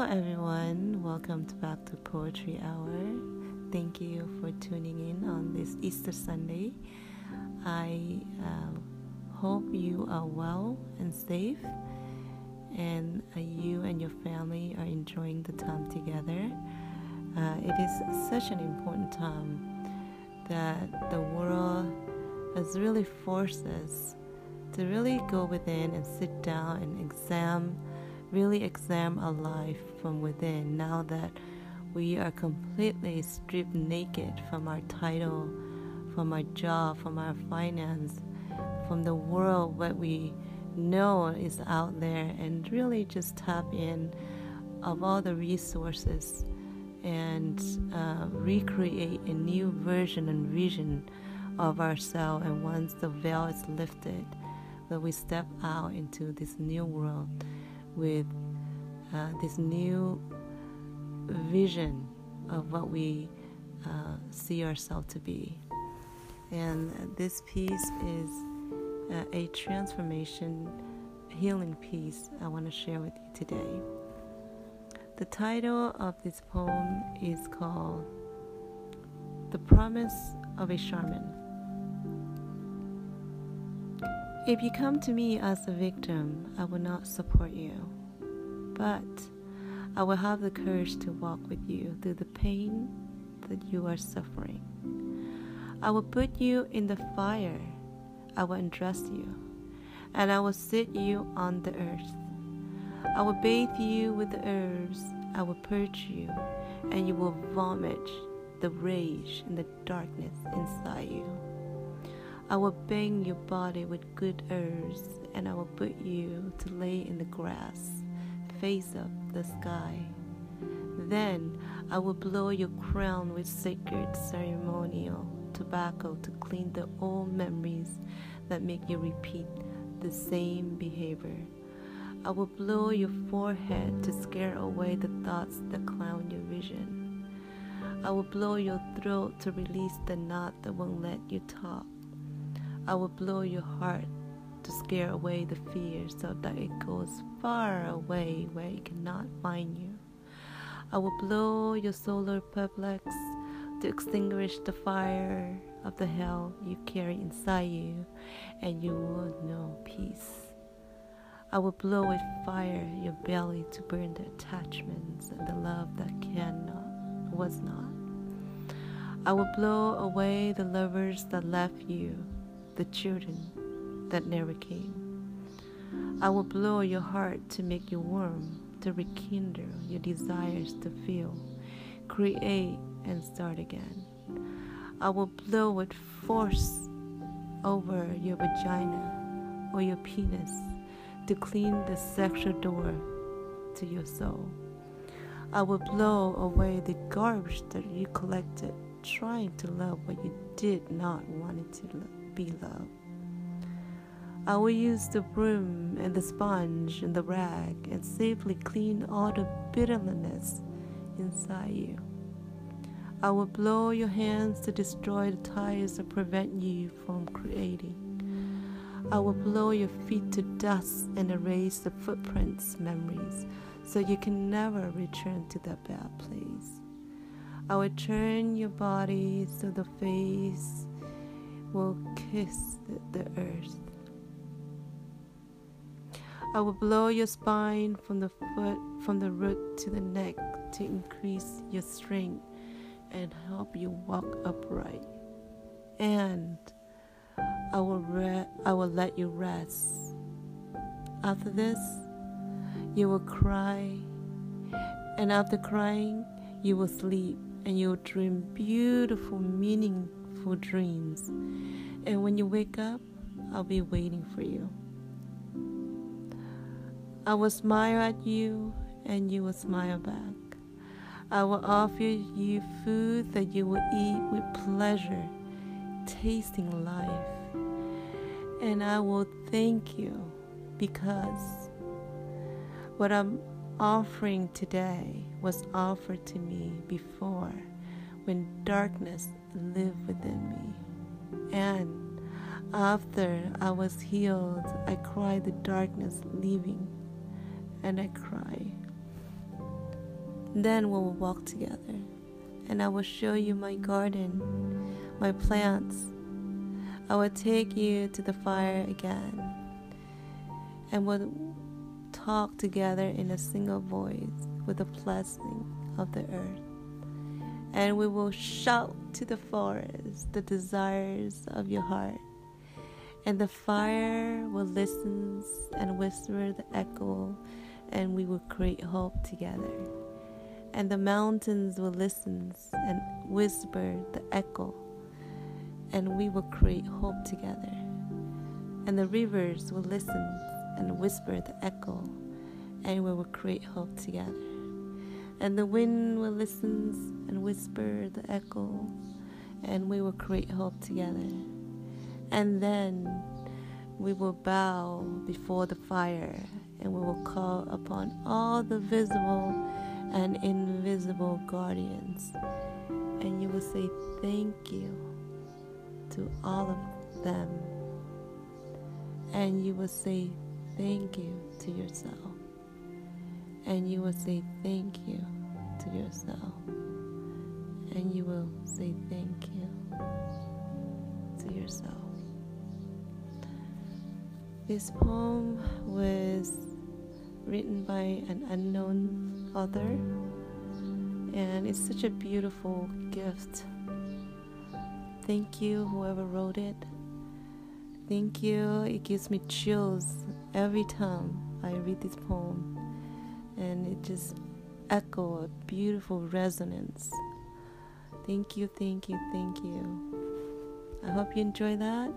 Hello, everyone. Welcome back to Poetry Hour. Thank you for tuning in on this Easter Sunday. I uh, hope you are well and safe, and uh, you and your family are enjoying the time together. Uh, it is such an important time that the world has really forced us to really go within and sit down and examine really examine our life from within now that we are completely stripped naked from our title, from our job, from our finance, from the world what we know is out there, and really just tap in of all the resources and uh, recreate a new version and vision of ourselves. And once the veil is lifted, that we step out into this new world with uh, this new vision of what we uh, see ourselves to be. And this piece is uh, a transformation healing piece I want to share with you today. The title of this poem is called The Promise of a Shaman. If you come to me as a victim, I will not support you, but I will have the courage to walk with you through the pain that you are suffering. I will put you in the fire, I will undress you, and I will sit you on the earth. I will bathe you with the herbs, I will purge you, and you will vomit the rage and the darkness inside you. I will bang your body with good herbs, and I will put you to lay in the grass, face up the sky. Then I will blow your crown with sacred ceremonial tobacco to clean the old memories that make you repeat the same behavior. I will blow your forehead to scare away the thoughts that cloud your vision. I will blow your throat to release the knot that won't let you talk. I will blow your heart to scare away the fear so that it goes far away where it cannot find you. I will blow your solar perplex to extinguish the fire of the hell you carry inside you, and you will know peace. I will blow with fire your belly to burn the attachments and the love that cannot, was not. I will blow away the lovers that left you the children that never came. I will blow your heart to make you warm, to rekindle your desires to feel, create, and start again. I will blow with force over your vagina or your penis to clean the sexual door to your soul. I will blow away the garbage that you collected trying to love what you did not want it to be loved. I will use the broom and the sponge and the rag and safely clean all the bitterness inside you. I will blow your hands to destroy the ties that prevent you from creating. I will blow your feet to dust and erase the footprints memories so you can never return to that bad place. I will turn your body so the face will kiss the earth. I will blow your spine from the foot, from the root to the neck to increase your strength and help you walk upright. And I will re- I will let you rest. After this, you will cry, and after crying, you will sleep and you will dream beautiful, meaningful dreams. And when you wake up, I'll be waiting for you. I will smile at you, and you will smile back. I will offer you food that you will eat with pleasure, tasting life. And I will thank you because what I'm offering today was offered to me before when darkness lived within me. And after I was healed, I cried the darkness leaving, and I cry. Then we will walk together, and I will show you my garden, my plants. I will take you to the fire again, and we'll talk together in a single voice with the blessing of the earth. And we will shout to the forest the desires of your heart. And the fire will listen and whisper the echo, and we will create hope together. And the mountains will listen and whisper the echo, and we will create hope together. And the rivers will listen and whisper the echo, and we will create hope together. And the wind will listen and whisper the echo, and we will create hope together. And then we will bow before the fire, and we will call upon all the visible and invisible guardians. And you will say thank you to all of them. And you will say thank you to yourself. And you will say thank you to yourself. And you will say thank you to yourself. This poem was written by an unknown author, and it's such a beautiful gift. Thank you, whoever wrote it. Thank you. It gives me chills every time I read this poem, and it just echoes a beautiful resonance. Thank you, thank you, thank you. I hope you enjoy that.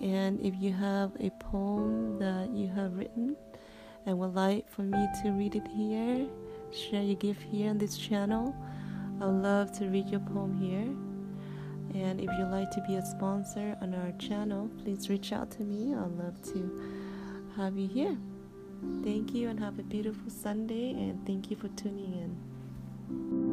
And if you have a poem that you have written and would like for me to read it here, share your gift here on this channel, I would love to read your poem here. And if you'd like to be a sponsor on our channel, please reach out to me. I'd love to have you here. Thank you and have a beautiful Sunday, and thank you for tuning in.